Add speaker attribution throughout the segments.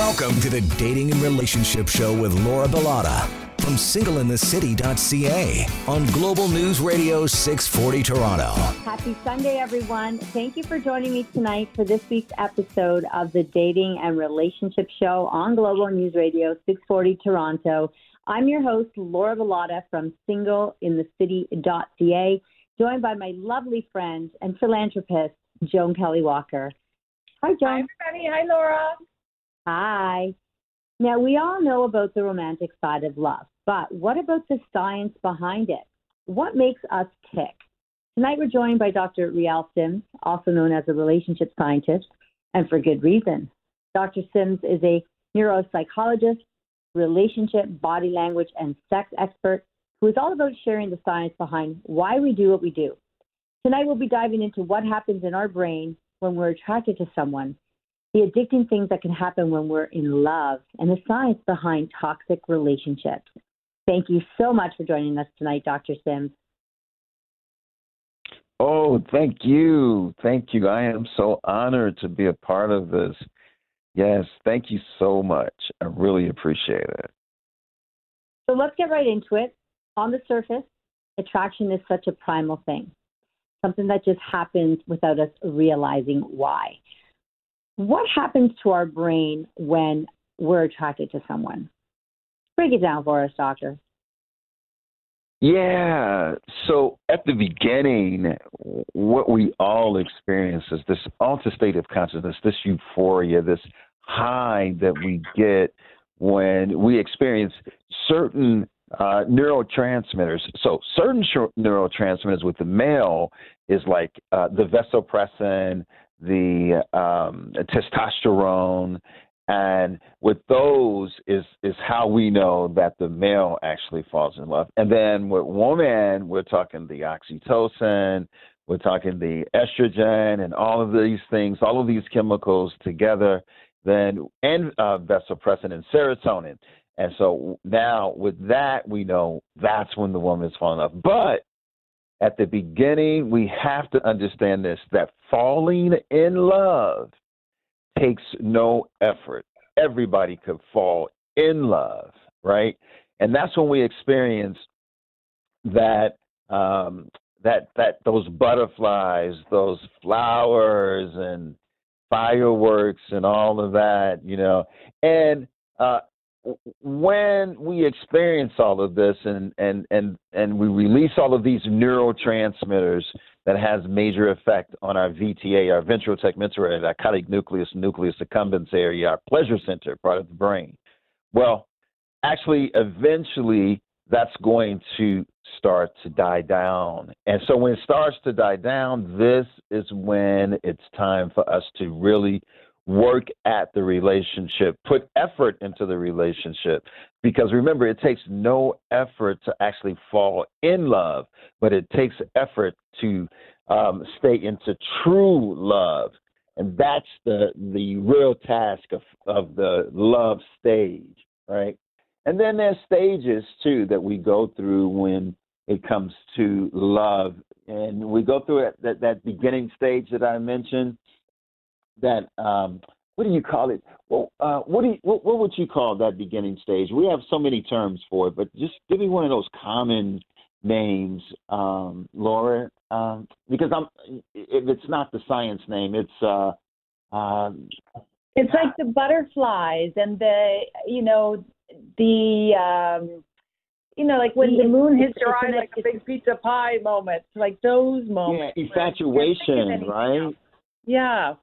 Speaker 1: Welcome to the Dating and Relationship Show with Laura Bilotta from singleinthecity.ca on Global News Radio 640 Toronto.
Speaker 2: Happy Sunday, everyone. Thank you for joining me tonight for this week's episode of the Dating and Relationship Show on Global News Radio 640 Toronto. I'm your host, Laura Bilotta from singleinthecity.ca, joined by my lovely friend and philanthropist, Joan Kelly Walker. Hi, Joan.
Speaker 3: Hi, everybody. Hi, Laura.
Speaker 2: Hi. Now, we all know about the romantic side of love, but what about the science behind it? What makes us tick? Tonight, we're joined by Dr. Ryeal Simms, also known as a relationship scientist, and for good reason. Dr. Simms is a neuropsychologist, relationship, body language, and sex expert who is all about sharing the science behind why we do what we do. Tonight, we'll be diving into what happens in our brain when we're attracted to someone the addicting things that can happen when we're in love, and the science behind toxic relationships. Thank you so much for joining us tonight, Dr. Simms.
Speaker 4: Oh, thank you. Thank you. I am so honored to be a part of this. Yes, thank you so much. I really appreciate it.
Speaker 2: So let's get right into it. On the surface, attraction is such a primal thing, something that just happens without us realizing why. What happens to our brain when we're attracted to someone? Break it down for us, doctor.
Speaker 4: Yeah. So at the beginning, what we all experience is this altered state of consciousness, this euphoria, this high that we get when we experience certain uh, neurotransmitters. So certain sh- neurotransmitters with the male is like uh, the vasopressin, the um, testosterone, and with those is is how we know that the male actually falls in love. And then with woman, we're talking the oxytocin, we're talking the estrogen, and all of these things, all of these chemicals together, then and uh, vasopressin and serotonin. And so now with that, we know that's when the woman is falling in love. But at the beginning, we have to understand this that falling in love takes no effort. Everybody could fall in love, right? And that's when we experience that um, that that those butterflies, those flowers and fireworks and all of that, you know. And uh, when we experience all of this and, and, and, and we release all of these neurotransmitters that has major effect on our VTA, our ventral tegmental our nucleus, nucleus accumbens area, our pleasure center part of the brain. Well, actually, eventually, that's going to start to die down. And so when it starts to die down, this is when it's time for us to really work at the relationship, put effort into the relationship. Because remember, it takes no effort to actually fall in love, but it takes effort to um, stay into true love. And that's the, the real task of, of the love stage, right? And then there's stages too that we go through when it comes to love. And we go through it, that, that beginning stage that I mentioned that um, what do you call it? Well, uh, what do you, what, what would you call that beginning stage? We have so many terms for it, but just give me one of those common names, um, Laura, um, because I'm if it's not the science name, it's uh, uh,
Speaker 3: it's like the butterflies and the you know the um, you know like when the, the moon hits your eye like a big pizza pie moment, like those moments.
Speaker 4: Yeah, infatuation, right?
Speaker 3: Yeah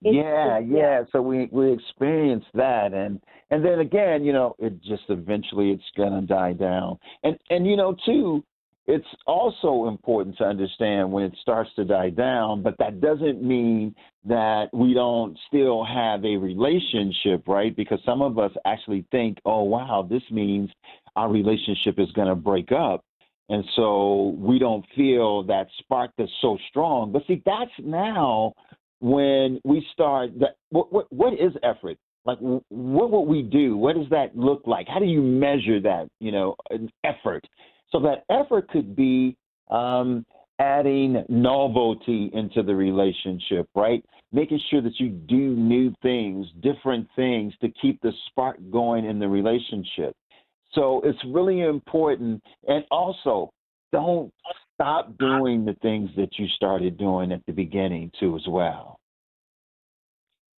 Speaker 4: yeah, yeah. So we we experienced that, and and then again, you know, it just eventually it's gonna die down, and and you know too, it's also important to understand when it starts to die down, but that doesn't mean that we don't still have a relationship, right? Because some of us actually think, oh wow, this means our relationship is gonna break up. And so we don't feel that spark that's so strong. But see, that's now when we start that what, what what is effort like what would we do what does that look like how do you measure that you know effort so that effort could be um, adding novelty into the relationship, right? Making sure that you do new things, different things to keep the spark going in the relationship. So it's really important. And also, don't stop doing the things that you started doing at the beginning, too, as well.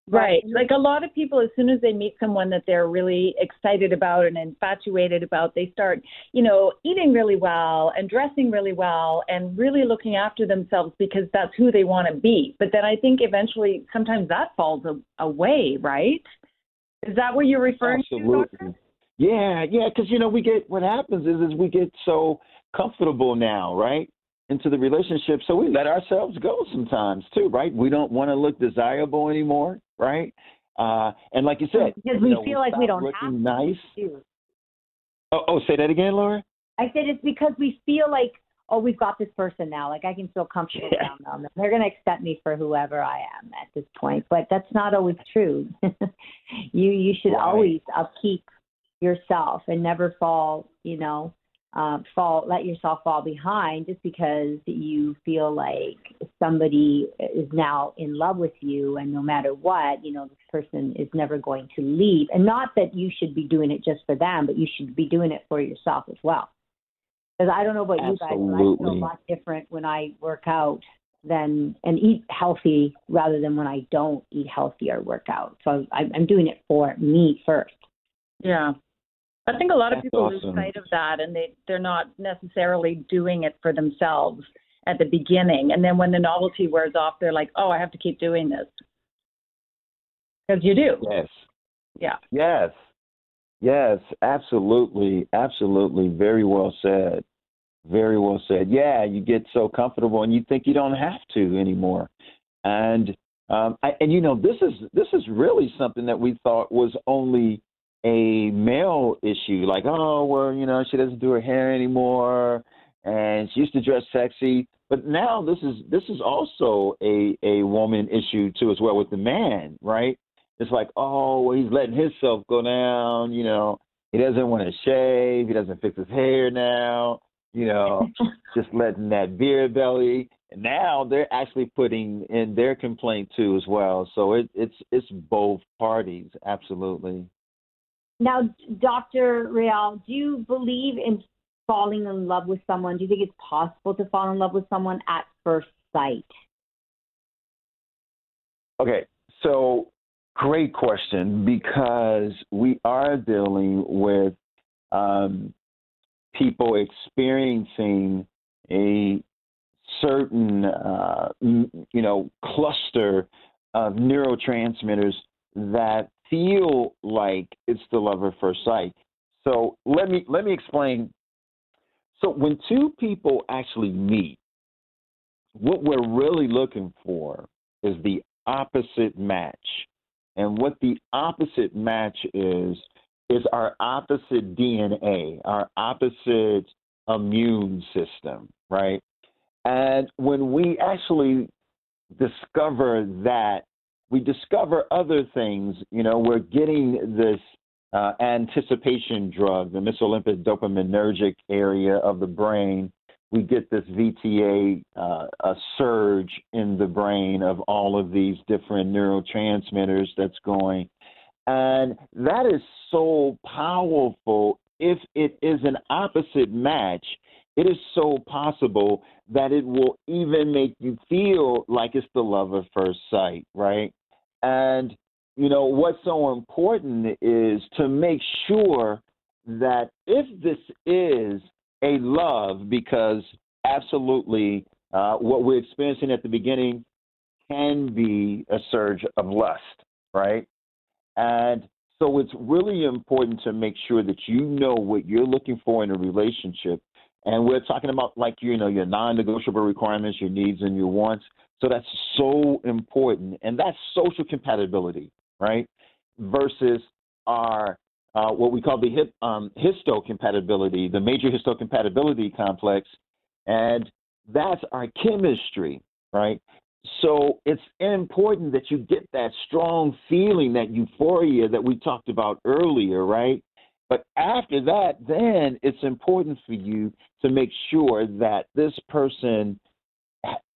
Speaker 3: Right. Like a lot of people, as soon as they meet someone that they're really excited about and infatuated about, they start, you know, eating really well and dressing really well and really looking after themselves because that's who they want to be. But then I think eventually sometimes that falls away, right? Is that what you're referring
Speaker 4: Absolutely.
Speaker 3: to? Absolutely.
Speaker 4: Yeah, yeah, because you know we get what happens is is we get so comfortable now, right? Into the relationship, so we let ourselves go sometimes too, right? We don't want to look desirable anymore right? Uh, and like you said,
Speaker 2: because we
Speaker 4: you know,
Speaker 2: feel
Speaker 4: we
Speaker 2: like we don't have
Speaker 4: nice.
Speaker 2: to.
Speaker 4: Oh, oh, say that again, Laura.
Speaker 2: I said it's because we feel like, oh, we've got this person now. Like I can feel comfortable
Speaker 4: Yeah.
Speaker 2: around them. They're going to accept me for whoever I am at this point. But that's not always true. you you should
Speaker 4: Right.
Speaker 2: always upkeep yourself and never fall. You know, um, fall let yourself fall behind just because you feel like somebody is now in love with you and no matter what you know this person is never going to leave. And not that you should be doing it just for them but you should be doing it for yourself as well. Because i don't know about you guys but i feel a lot different when i work out than and eat healthy rather than when i don't eat healthy or work out. So I, i'm doing it for me first.
Speaker 3: Yeah. I think a lot of
Speaker 4: That's
Speaker 3: people lose sight of that and they they're not necessarily doing it for themselves at the beginning. And then when the novelty wears off, they're like, oh, I have to keep doing this. Because you do.
Speaker 4: Yes.
Speaker 3: Yeah.
Speaker 4: Yes. Yes, absolutely. Absolutely. Very well said. Very well said. Yeah, you get so comfortable and you think you don't have to anymore. And um I, and you know this is this is really something that we thought was only a male issue like oh well you know she doesn't do her hair anymore and she used to dress sexy but now this is this is also a a woman issue too as well with the man right it's like, oh, well, he's letting himself go down. You know, he doesn't want to shave. He doesn't fix his hair now. You know, just letting that beer belly. And now they're actually putting in their complaint too as well. So it, it's it's both parties, absolutely.
Speaker 2: Now, Dr. Ryeal, do you believe in falling in love with someone? Do you think it's possible to fall in love with someone at first sight?
Speaker 4: Okay, so great question because we are dealing with um, people experiencing a certain, uh, you know, cluster of neurotransmitters that feel like it's the love at first sight. So let me let me explain. So when two people actually meet, what we're really looking for is the opposite match. And what the opposite match is, is our opposite DNA, our opposite immune system, right? And when we actually discover that, we discover other things. You know, we're getting this uh, anticipation drug, the mesolimbic dopaminergic area of the brain. We get this VTA uh, a surge in the brain of all of these different neurotransmitters that's going. And that is so powerful if it is an opposite match. It is so possible that it will even make you feel like it's the love at first sight, right? And, you know, what's so important is to make sure that if this is a love, because absolutely uh, what we're experiencing at the beginning can be a surge of lust, right? And so it's really important to make sure that you know what you're looking for in a relationship. And we're talking about like you know your non-negotiable requirements, your needs and your wants. So that's so important, and that's social compatibility, right? Versus our uh, what we call the hip, um, histocompatibility, the major histocompatibility complex, and that's our chemistry, right? So it's important that you get that strong feeling, that euphoria that we talked about earlier, right? But after that, then it's important for you to make sure that this person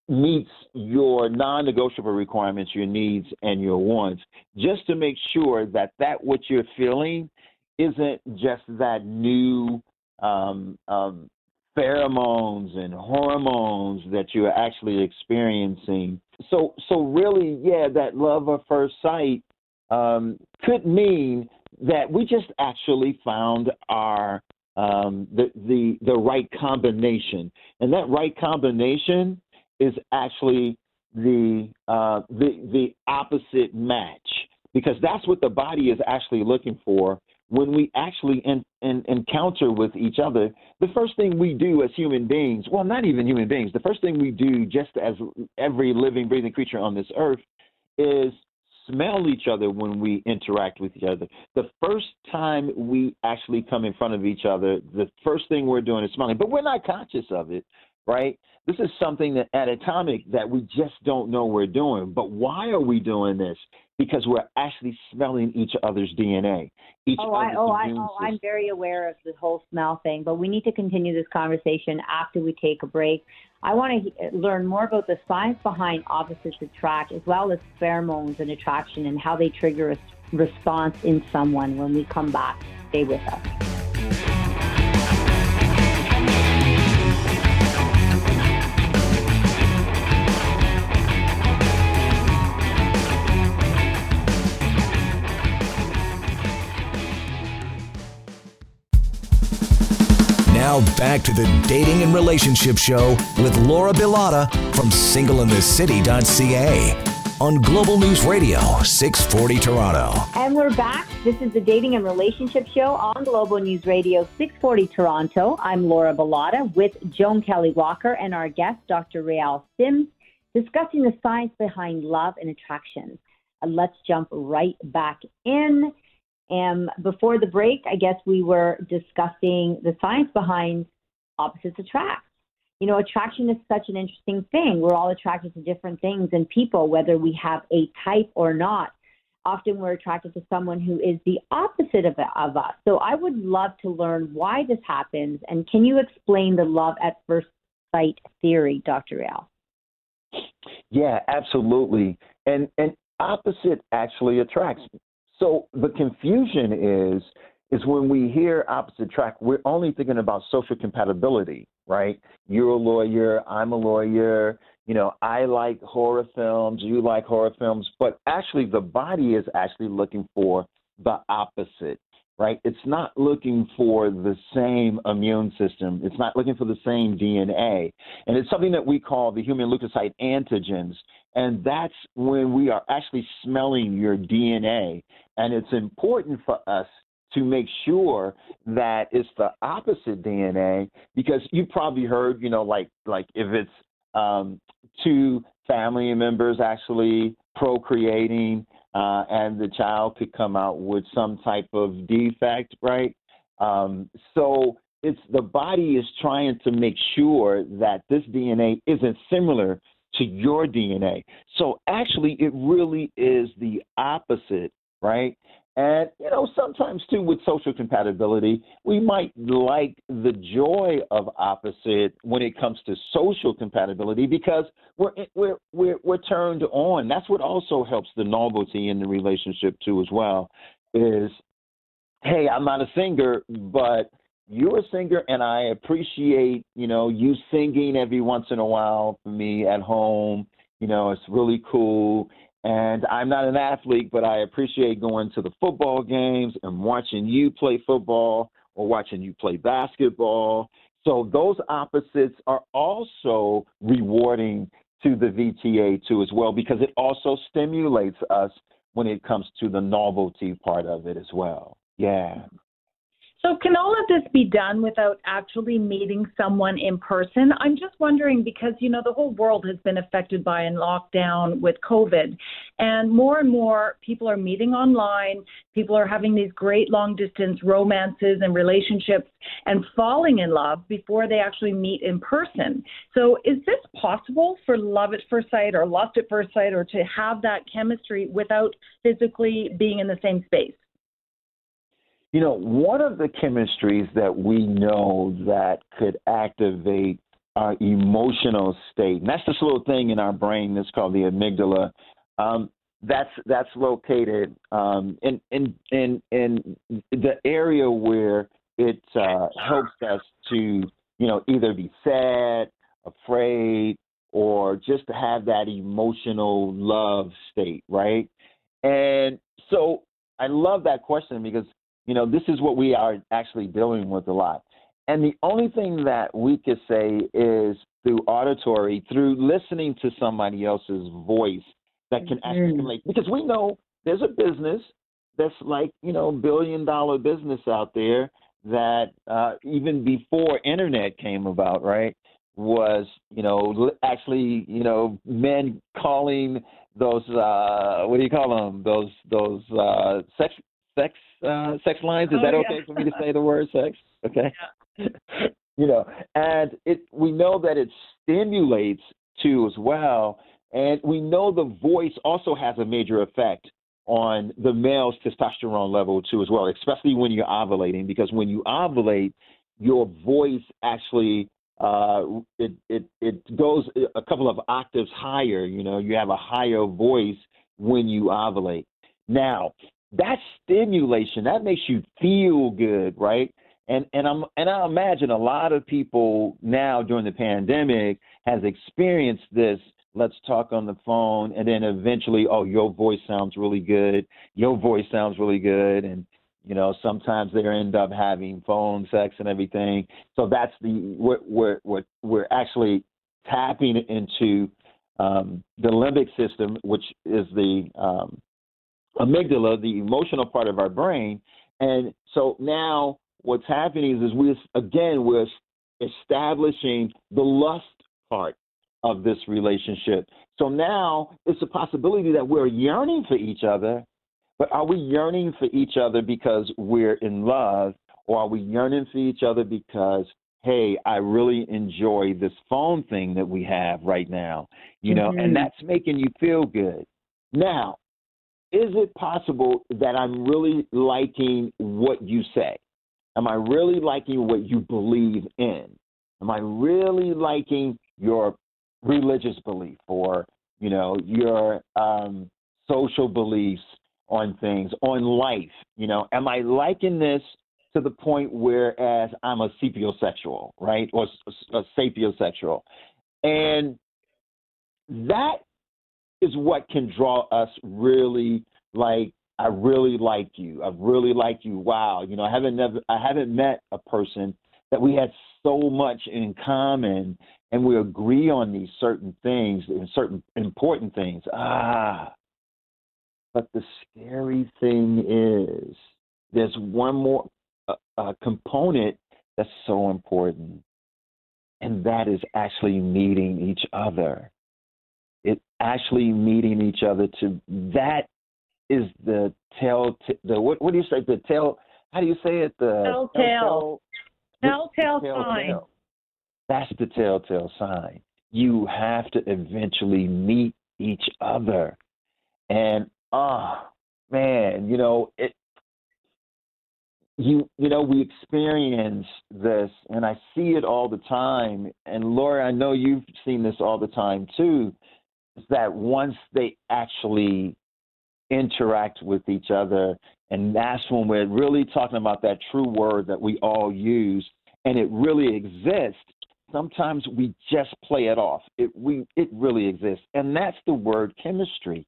Speaker 4: meets your non-negotiable requirements, your needs, and your wants, just to make sure that that what you're feeling isn't just that new um, um, pheromones and hormones that you're actually experiencing. So, so really, yeah, that love at first sight um, could mean that we just actually found our um, the the the right combination, and that right combination is actually the uh, the the opposite match because that's what the body is actually looking for when we actually in, in, encounter with each other, the first thing we do as human beings, well, not even human beings, the first thing we do just as every living, breathing creature on this earth is smell each other when we interact with each other. The first time we actually come in front of each other, the first thing we're doing is smelling, but we're not conscious of it, right? This is something that at atomic that we just don't know we're doing. But why are we doing this? Because we're actually smelling each other's DNA. Each
Speaker 2: oh, I, oh, I, oh, I'm very aware of the whole smell thing, but we need to continue this conversation after we take a break. I want to uh, learn more about the science behind opposites attract, as well as pheromones and attraction, and how they trigger a response in someone when we come back. Stay with us.
Speaker 1: Now back to the Dating and Relationship Show with Laura Bilotta from singleinthecity.ca on Global News Radio 640 Toronto.
Speaker 2: And we're back. This is the Dating and Relationship Show on Global News Radio 640 Toronto. I'm Laura Bilotta with Joan Kelly Walker and our guest, Dr. Ryeal Simms, discussing the science behind love and attraction. Uh, let's jump right back in. And before the break, I guess we were discussing the science behind opposites attract. You know, attraction is such an interesting thing. We're all attracted to different things and people, whether we have a type or not. Often we're attracted to someone who is the opposite of, of us. So I would love to learn why this happens. And can you explain the love at first sight theory, Dr. Ryeal?
Speaker 4: Yeah, absolutely. And and opposite actually attracts. So the confusion is is when we hear opposite track, we're only thinking about social compatibility, right? You're a lawyer, I'm a lawyer, you know, I like horror films, you like horror films, but actually the body is actually looking for the opposite, right? It's not looking for the same immune system. It's not looking for the same DNA. And it's something that we call the human leukocyte antigens. And that's when we are actually smelling your DNA. And it's important for us to make sure that it's the opposite DNA because you probably heard, you know, like like if it's um, two family members actually procreating uh, and the child could come out with some type of defect, right? Um, so it's the body is trying to make sure that this DNA isn't similar to your DNA. So actually, it really is the opposite, right? And, you know, sometimes too with social compatibility, we might like the joy of opposite when it comes to social compatibility because we're, eh, we're, we're, we're turned on. That's what also helps the novelty in the relationship too, as well, is, hey, I'm not a singer, but you're a singer and I appreciate, you know, you singing every once in a while for me at home. You know, it's really cool. And I'm not an athlete, but I appreciate going to the football games and watching you play football or watching you play basketball. So those opposites are also rewarding to the VTA too as well because it also stimulates us when it comes to the novelty part of it as well. Yeah.
Speaker 3: So, can all of this be done without actually meeting someone in person? I'm just wondering because, you know, the whole world has been affected by a lockdown with COVID, and more and more people are meeting online. People are having these great long distance romances and relationships and falling in love before they actually meet in person. So, is this possible for love at first sight or lust at first sight or to have that chemistry without physically being in the same space?
Speaker 4: You know, one of the chemistries that we know that could activate our emotional state. And that's this little thing in our brain that's called the amygdala. Um, that's that's located um, in, in in in the area where it uh, helps us to you know either be sad, afraid, or just to have that emotional love state, right? And so I love that question because you know this is what we are actually dealing with a lot. And the only thing that we could say is through auditory, through listening to somebody else's voice that can actually relate. Because we know there's a business that's like, you know, billion dollar business out there that uh, even before internet came about, right, was, you know, actually, you know, men calling those, uh, what do you call them? Those, those uh, sex, sex, uh, sex lines. Is oh, that okay yeah. for me to say the word sex? Okay. Yeah. you know, and it we know that it stimulates too as well, and we know the voice also has a major effect on the male's testosterone level too as well, especially when you're ovulating, because when you ovulate, your voice actually uh, it it it goes a couple of octaves higher. You know, you have a higher voice when you ovulate. Now, that stimulation that makes you feel good, right? and and I'm and I imagine a lot of people now during the pandemic has experienced this. Let's talk on the phone, and then eventually, oh, your voice sounds really good. Your voice sounds really good, and you know sometimes they end up having phone sex and everything. So that's the we're we're we're, we're actually tapping into um, the limbic system, which is the um, amygdala, the emotional part of our brain. And so now what's happening is, is we again we're establishing the lust part of this relationship. So now it's a possibility that we're yearning for each other, but are we yearning for each other because we're in love, or are we yearning for each other because hey, I really enjoy this phone thing that we have right now, you know, mm-hmm. and that's making you feel good. Now, is it possible that I'm really liking what you say? Am I really liking what you believe in? Am I really liking your religious belief or, you know, your um, social beliefs on things, on life? You know, am I liking this to the point whereas I'm a sapiosexual, right? Or a sapiosexual. And that is what can draw us really like I really like you. I really like you. Wow. You know, I haven't never I haven't met a person that we had so much in common and we agree on these certain things and certain important things. Ah. But the scary thing is there's one more uh, uh, component that's so important. And that is actually meeting each other. Actually meeting each other to that is the tell the what what do you say? The tell how do you say it? The
Speaker 3: telltale. Telltale sign.
Speaker 4: That's the telltale sign. You have to eventually meet each other. And ah oh, man you know it you you know we experience this and i see it all the time. And laura i know you've seen this all the time too that once they actually interact with each other. And that's when we're really talking about that true word that we all use, and it really exists. Sometimes we just play it off. It we it really exists, and that's the word chemistry.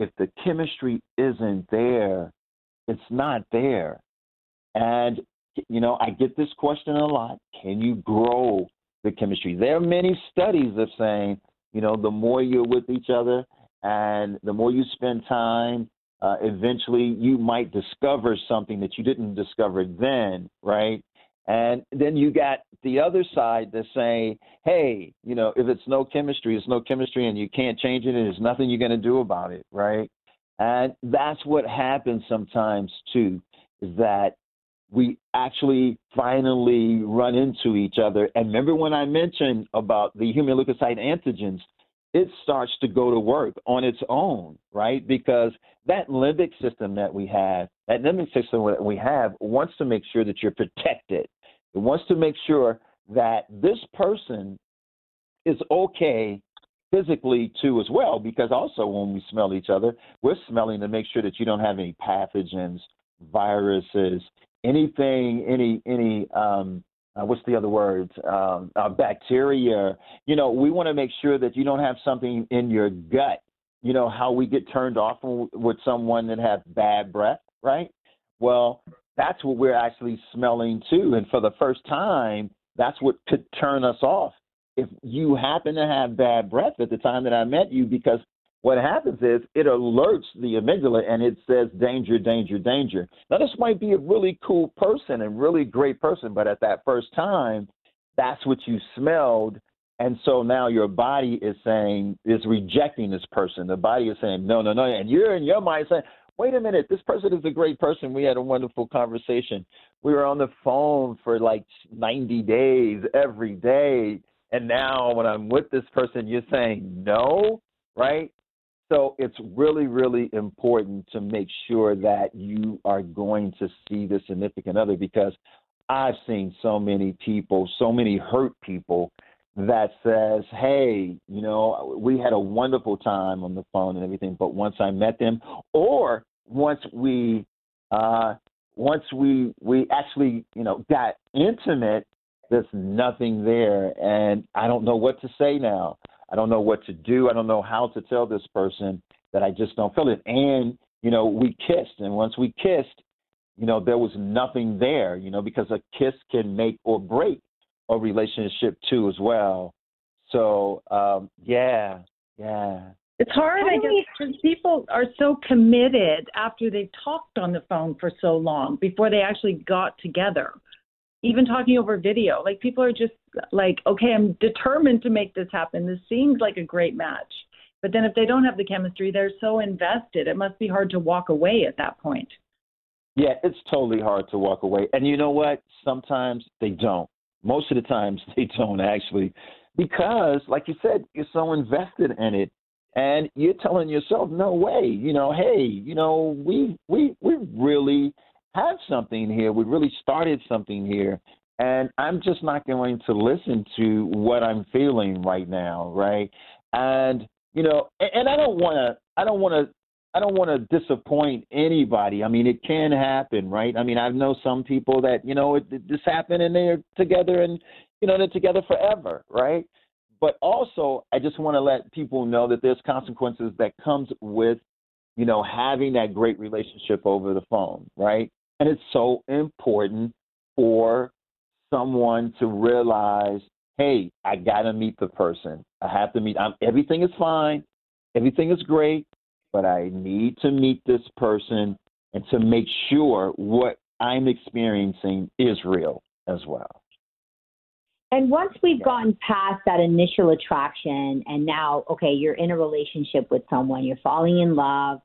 Speaker 4: If the chemistry isn't there, it's not there. And you know, I get this question a lot. Can you grow the chemistry? There are many studies of saying, you know, the more you're with each other, and the more you spend time, uh, eventually you might discover something that you didn't discover then, right? And then you got the other side that's saying, hey, you know, if it's no chemistry, it's no chemistry and you can't change it and there's nothing you're going to do about it, right? And that's what happens sometimes too, is that we actually finally run into each other. And remember when I mentioned about the human leukocyte antigens, it starts to go to work on its own, right? Because that limbic system that we have, that limbic system that we have, wants to make sure that you're protected. It wants to make sure that this person is okay physically too as well because also when we smell each other we're smelling to make sure that you don't have any pathogens viruses anything any any um uh, what's the other word um uh, bacteria you know we want to make sure that you don't have something in your gut you know how we get turned off with someone that has bad breath right? Well that's what we're actually smelling too and for the first time that's what could turn us off. If you happen to have bad breath at the time that I met you, because what happens is it alerts the amygdala and it says danger, danger, danger. Now, this might be a really cool person and really great person, but at that first time, that's what you smelled. And so now your body is saying, is rejecting this person. The body is saying, no, no, no. And you're in your mind saying, wait a minute, this person is a great person. We had a wonderful conversation. We were on the phone for like 90 days every day and now when I'm with this person, you're saying no, right? So it's really, really important to make sure that you are going to see the significant other because I've seen so many people, so many hurt people that says, "Hey, you know, we had a wonderful time on the phone and everything, but once I met them, or once we, uh, once we we actually, you know, got intimate, there's nothing there, and I don't know what to say now. I don't know what to do. I don't know how to tell this person that I just don't feel it. And you know, we kissed, and once we kissed, you know, there was nothing there. You know, because a kiss can make or break a relationship too, as well. So um, yeah, yeah.
Speaker 3: It's hard, I guess, because people are so committed after they've talked on the phone for so long before they actually got together even talking over video. Like people are just like, okay, I'm determined to make this happen. This seems like a great match. But then if they don't have the chemistry, they're so invested. It must be hard to walk away at that point.
Speaker 4: Yeah, it's totally hard to walk away. And you know what? Sometimes they don't. Most of the times they don't actually. Because, like you said, you're so invested in it and you're telling yourself, no way, you know, hey, you know, we we we really have something here. We really started something here. And I'm just not going to listen to what I'm feeling right now, right? And you know, and, I don't want to, I don't want to, I don't want to disappoint anybody. I mean, it can happen, right? I mean, I know some people that you know it, it, this happened and they're together and you know they're together forever, right? But also, I just want to let people know that there's consequences that comes with you know having that great relationship over the phone, right? And it's so important for someone to realize, hey, I got to meet the person. I have to meet. I'm, everything is fine. Everything is great, but I need to meet this person and to make sure what I'm experiencing is real as well.
Speaker 2: And once we've gotten past that initial attraction and now, okay, you're in a relationship with someone, you're falling in love,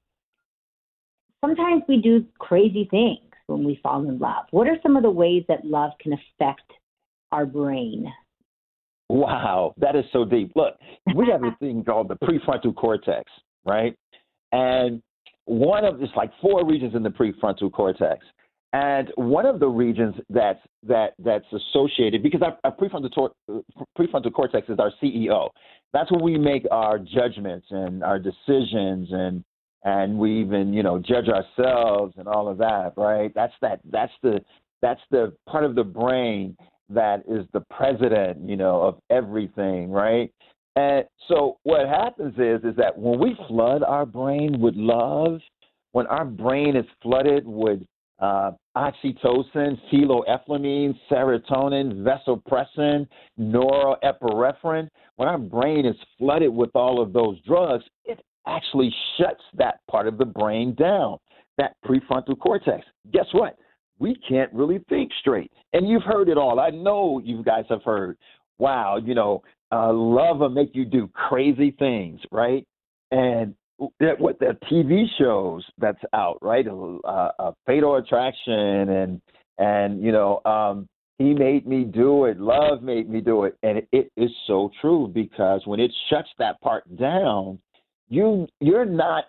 Speaker 2: sometimes we do crazy things when we fall in love? What are some of the ways that love can affect our brain?
Speaker 4: Wow, that is so deep. Look, we have a thing called the prefrontal cortex, right? And one of it's like four regions in the prefrontal cortex. And one of the regions that's that that's associated because our, our prefrontal tor- prefrontal cortex is our CEO. That's where we make our judgments and our decisions and and we even you know judge ourselves and all of that right that's that that's the that's the part of the brain that is the president you know of everything right and so what happens is is that when we flood our brain with love when our brain is flooded with uh, oxytocin, phenylethylamine, serotonin, vasopressin, norepinephrine. When our brain is flooded with all of those drugs, it actually shuts that part of the brain down, that prefrontal cortex. Guess what? We can't really think straight. And you've heard it all. I know you guys have heard, wow, you know, uh, love will make you do crazy things, right? And that what the TV shows that's out, right? Uh, uh, Fatal Attraction and and you know, um, he made me do it. Love made me do it, and it, it is so true because when it shuts that part down, you you're not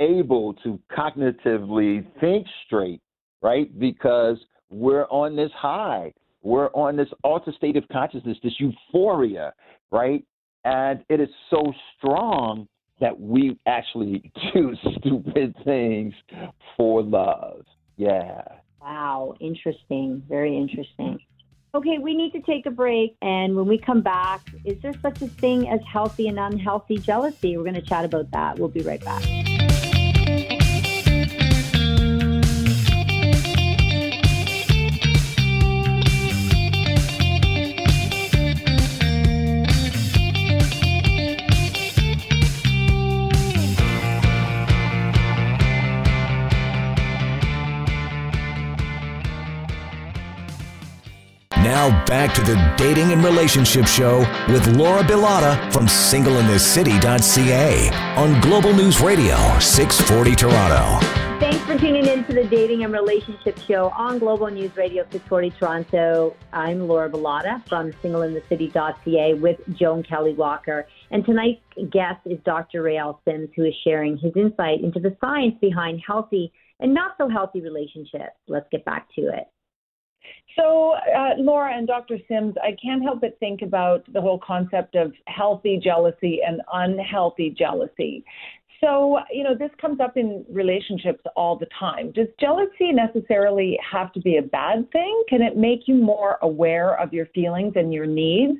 Speaker 4: able to cognitively think straight, right? Because we're on this high. We're on this altered state of consciousness, this euphoria, right? And it is so strong that we actually do stupid things for love. Yeah.
Speaker 2: Wow, interesting. Very interesting. Okay, we need to take a break. And when we come back, is there such a thing as healthy and unhealthy jealousy? We're going to chat about that. We'll be right back.
Speaker 1: Now back to the Dating and Relationship Show with Laura Bilotta from singleinthecity.ca on Global News Radio 640 Toronto.
Speaker 2: Thanks for tuning in to the Dating and Relationship Show on Global News Radio 640 Toronto. I'm Laura Bilotta from singleinthecity.ca with Joan Kelly Walker. And tonight's guest is Dr. Ryeal Simms, who is sharing his insight into the science behind healthy and not so healthy relationships. Let's get back to it.
Speaker 3: So, uh, Laura and Dr. Simms, I can't help but think about the whole concept of healthy jealousy and unhealthy jealousy. So, you know, this comes up in relationships all the time. Does jealousy necessarily have to be a bad thing? Can it make you more aware of your feelings and your needs?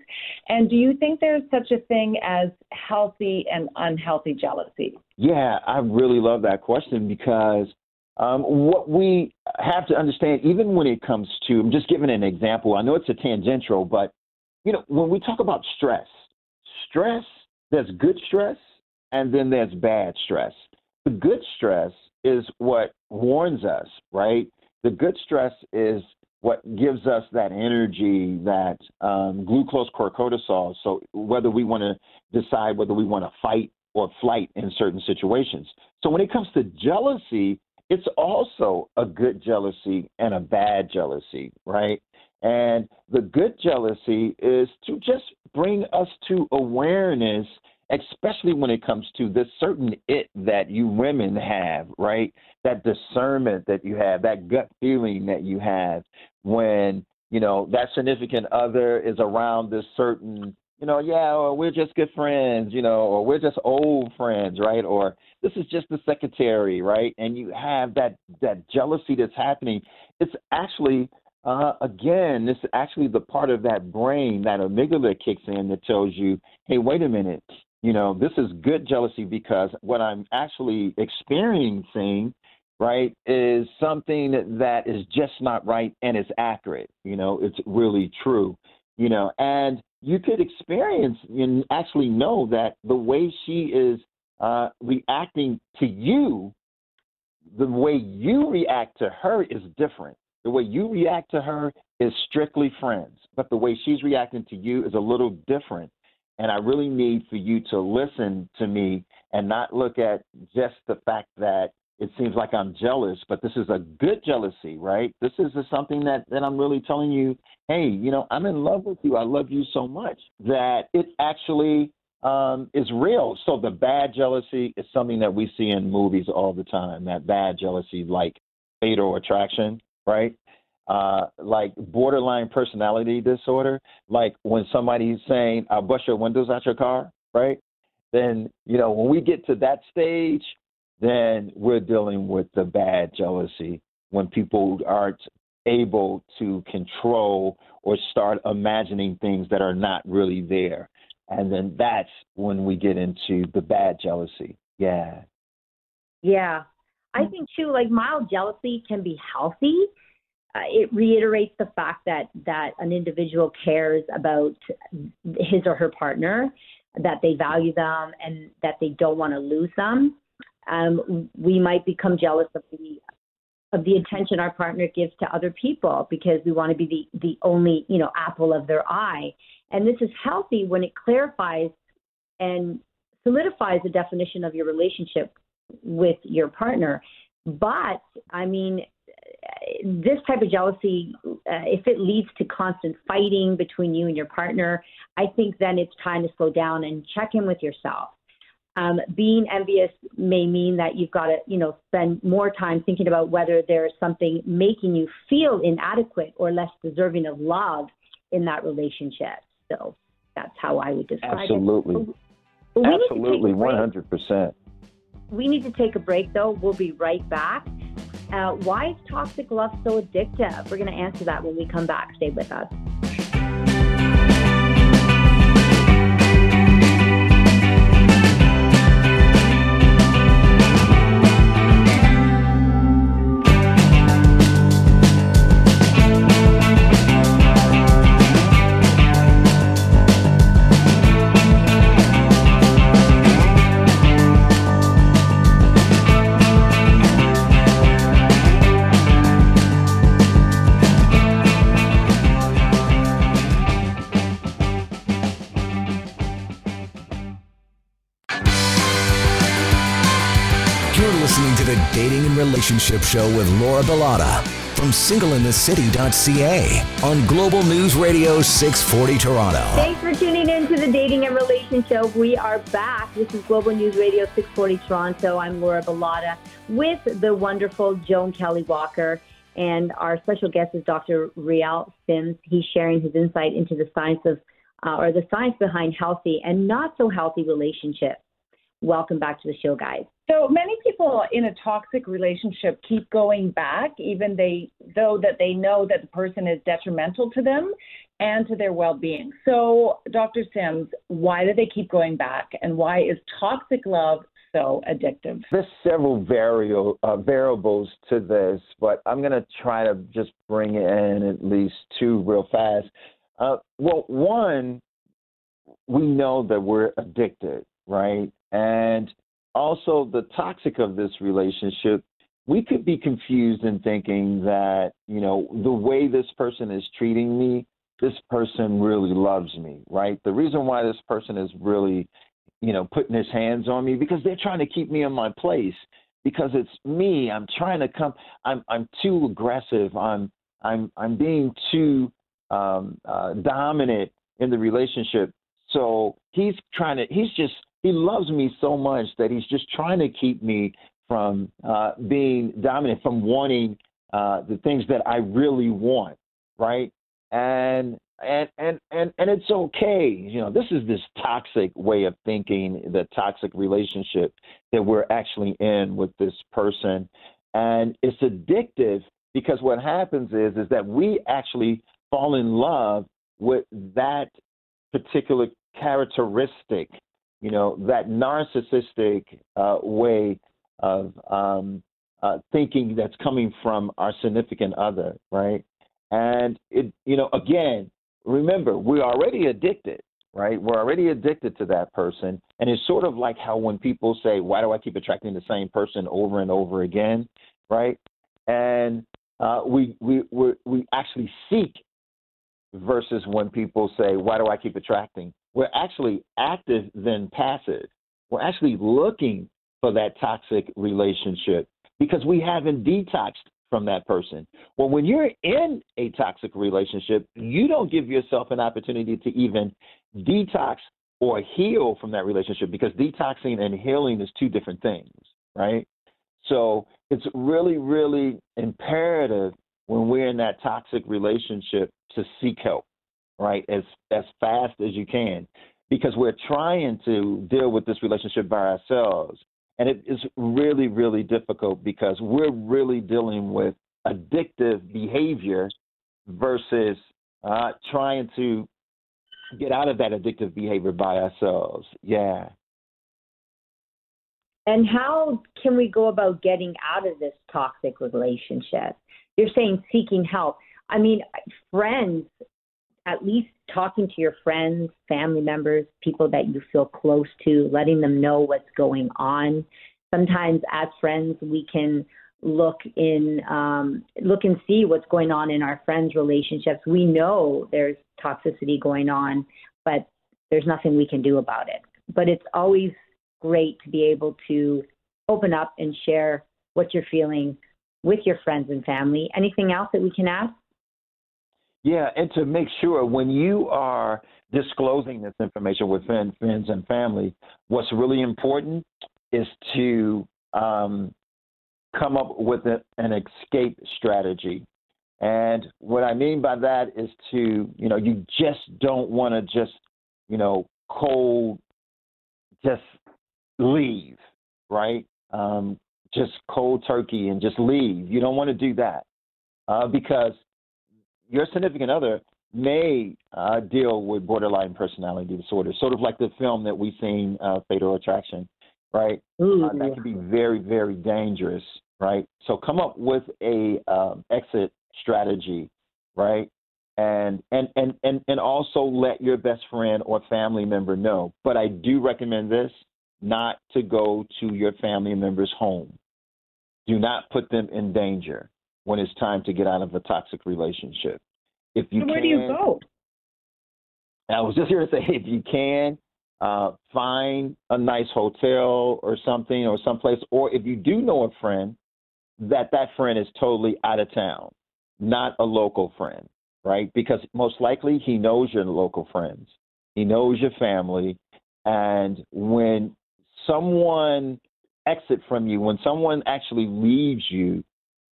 Speaker 3: And do you think there's such a thing as healthy and unhealthy jealousy?
Speaker 4: Yeah, I really love that question because um, what we have to understand, even when it comes to, I'm just giving an example. I know it's a tangential, but you know, when we talk about stress, stress, there's good stress and then there's bad stress. The good stress is what warns us, right? The good stress is what gives us that energy, that um, glucose cortisol. So whether we want to decide whether we want to fight or flight in certain situations. So when it comes to jealousy, it's also a good jealousy and a bad jealousy, right? And the good jealousy is to just bring us to awareness, especially when it comes to this certain it that you women have, right? That discernment that you have, that gut feeling that you have when, you know, that significant other is around this certain you know, yeah, or we're just good friends, you know, or we're just old friends, right? Or this is just the secretary, right? And you have that that jealousy that's happening. It's actually uh, again, this is actually the part of that brain, that amygdala kicks in that tells you, hey, wait a minute, you know, this is good jealousy because what I'm actually experiencing, right, is something that is just not right and it's accurate. You know, it's really true. You know, and you could experience and actually know that the way she is uh, reacting to you, the way you react to her is different. The way you react to her is strictly friends, but the way she's reacting to you is a little different. And I really need for you to listen to me and not look at just the fact that it seems like I'm jealous, but this is a good jealousy, right? This is something that, that I'm really telling you, hey, you know, I'm in love with you. I love you so much that it actually um, is real. So the bad jealousy is something that we see in movies all the time. That bad jealousy, like fatal attraction, right? Uh, like borderline personality disorder, like when somebody's saying, "I'll bust your windows out your car," right? Then you know when we get to that stage, then we're dealing with the bad jealousy when people aren't able to control or start imagining things that are not really there. And then that's when we get into the bad jealousy. Yeah.
Speaker 2: Yeah. I think too, like mild jealousy can be healthy. Uh, it reiterates the fact that that an individual cares about his or her partner, that they value them, and that they don't want to lose them um, we might become jealous of the of the attention our partner gives to other people because we want to be the the only you know apple of their eye. And this is healthy when it clarifies and solidifies the definition of your relationship with your partner. But i mean this type of jealousy uh, if it leads to constant fighting between you and your partner i think then it's time to slow down and check in with yourself um, being envious may mean that you've got to, you know, spend more time thinking about whether there's something making you feel inadequate or less deserving of love in that relationship. So, That's how I would describe
Speaker 4: Absolutely.
Speaker 2: it.
Speaker 4: Absolutely. Absolutely, 100%.
Speaker 2: We need to take a break, though. We'll be right back. Uh, why is toxic love so addictive? We're going to answer that when we come back. Stay with us.
Speaker 1: Relationship Show with Laura Bilotta from singleinthecity.ca on Global News Radio 640 Toronto.
Speaker 2: Thanks for tuning in to the Dating and Relationship Show. We are back. This is Global News Radio 640 Toronto. I'm Laura Bilotta with the wonderful Joan Kelly Walker. And our special guest is Dr. Ryeal Simms. He's sharing his insight into the science of, uh, or the science behind healthy and not so healthy relationships. Welcome back to the show, guys.
Speaker 3: So many people in a toxic relationship keep going back, even they though that they know that the person is detrimental to them and to their well-being. So, Dr. Simms, why do they keep going back, and why is toxic love so addictive?
Speaker 4: There's several variable, uh, variables to this, but I'm going to try to just bring in at least two real fast. Uh, well, one, we know that we're addicted, right? And also the toxic of this relationship, we could be confused in thinking that, you know, the way this person is treating me, this person really loves me, right? The reason why this person is really, you know, putting his hands on me because they're trying to keep me in my place because it's me. I'm trying to come. I'm I'm too aggressive. I'm I'm I'm being too um, uh, dominant in the relationship. So he's trying to. He's just he loves me so much that he's just trying to keep me from uh, being dominant, from wanting uh, the things that I really want, right? And and and and and it's okay. You know, this is this toxic way of thinking, the toxic relationship that we're actually in with this person, and it's addictive because what happens is is that we actually fall in love with that particular characteristic you know, that narcissistic uh, way of um, uh, thinking that's coming from our significant other, right? And it, you know, again, remember, we're already addicted, right? We're already addicted to that person. And it's sort of like how when people say, why do I keep attracting the same person over and over again, right? And uh, we, we, we, we actually seek versus when people say, why do I keep attracting? We're actually active than passive. We're actually looking for that toxic relationship because we haven't detoxed from that person. Well, when you're in a toxic relationship, you don't give yourself an opportunity to even detox or heal from that relationship because detoxing and healing is two different things, right? So it's really, really imperative when we're in that toxic relationship to seek help right, as as fast as you can, because we're trying to deal with this relationship by ourselves, and it is really really difficult because we're really dealing with addictive behavior versus uh, trying to get out of that addictive behavior by ourselves. Yeah.
Speaker 2: And how can we go about getting out of this toxic relationship? You're saying seeking help. I mean, friends at least talking to your friends, family members, people that you feel close to, letting them know what's going on. Sometimes, as friends, we can look in um, look and see what's going on in our friends' relationships. We know there's toxicity going on, but there's nothing we can do about it. But it's always great to be able to open up and share what you're feeling with your friends and family. Anything else that we can add?
Speaker 4: Yeah, and to make sure when you are disclosing this information with friends and family, what's really important is to um, come up with a, an escape strategy. And what I mean by that is to, you know, you just don't want to just you know, cold, just leave, right? Um, just cold turkey and just leave. You don't want to do that uh, because your significant other may uh, deal with borderline personality disorder, sort of like the film that we've seen, uh, Fatal Attraction, right? Uh, that can be very, very dangerous, right? So come up with a um, exit strategy, right? And, and and and and also let your best friend or family member know. But I do recommend this: not to go to your family member's home. Do not put them in danger when it's time to get out of a toxic relationship. If you
Speaker 3: so where
Speaker 4: can,
Speaker 3: do you go?
Speaker 4: I was just here to say, if you can, uh, find a nice hotel or something or someplace, or if you do know a friend, that that friend is totally out of town, not a local friend, right? Because most likely he knows your local friends, he knows your family, and when someone exit from you, when someone actually leaves you,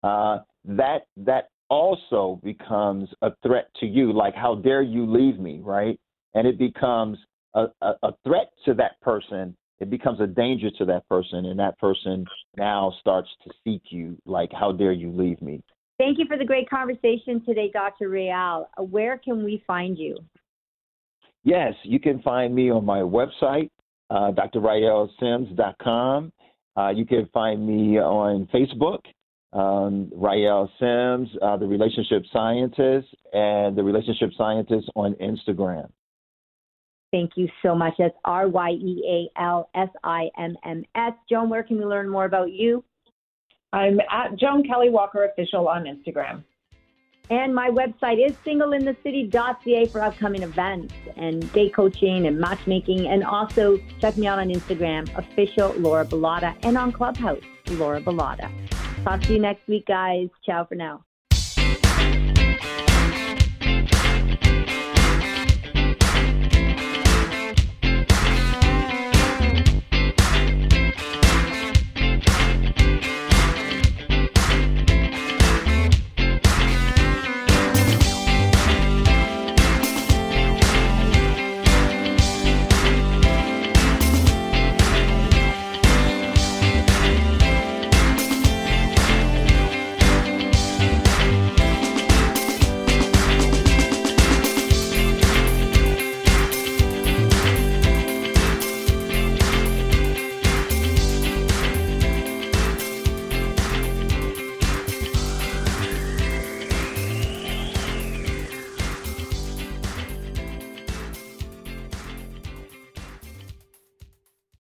Speaker 4: uh, that that also becomes a threat to you. Like, how dare you leave me, right? And it becomes a, a, a threat to that person. It becomes a danger to that person, and that person now starts to seek you. Like, how dare you leave me?
Speaker 2: Thank you for the great conversation today, Dr. Ryeal. Where can we find you?
Speaker 4: Yes, you can find me on my website, uh, drryealsimms.com. Uh, you can find me on Facebook um, Ryeal Simms, uh, the relationship scientist, and the relationship scientist on Instagram.
Speaker 2: Thank you so much. That's R Y E A L S I M M S. Joan, where can we learn more about you?
Speaker 3: I'm at Joan Kelly Walker Official on Instagram.
Speaker 2: And my website is singleinthecity.ca for upcoming events and date coaching and matchmaking. And also check me out on Instagram, official Laura Bilotta, and on Clubhouse, Laura Bilotta. Talk to you next week, guys. Ciao for now.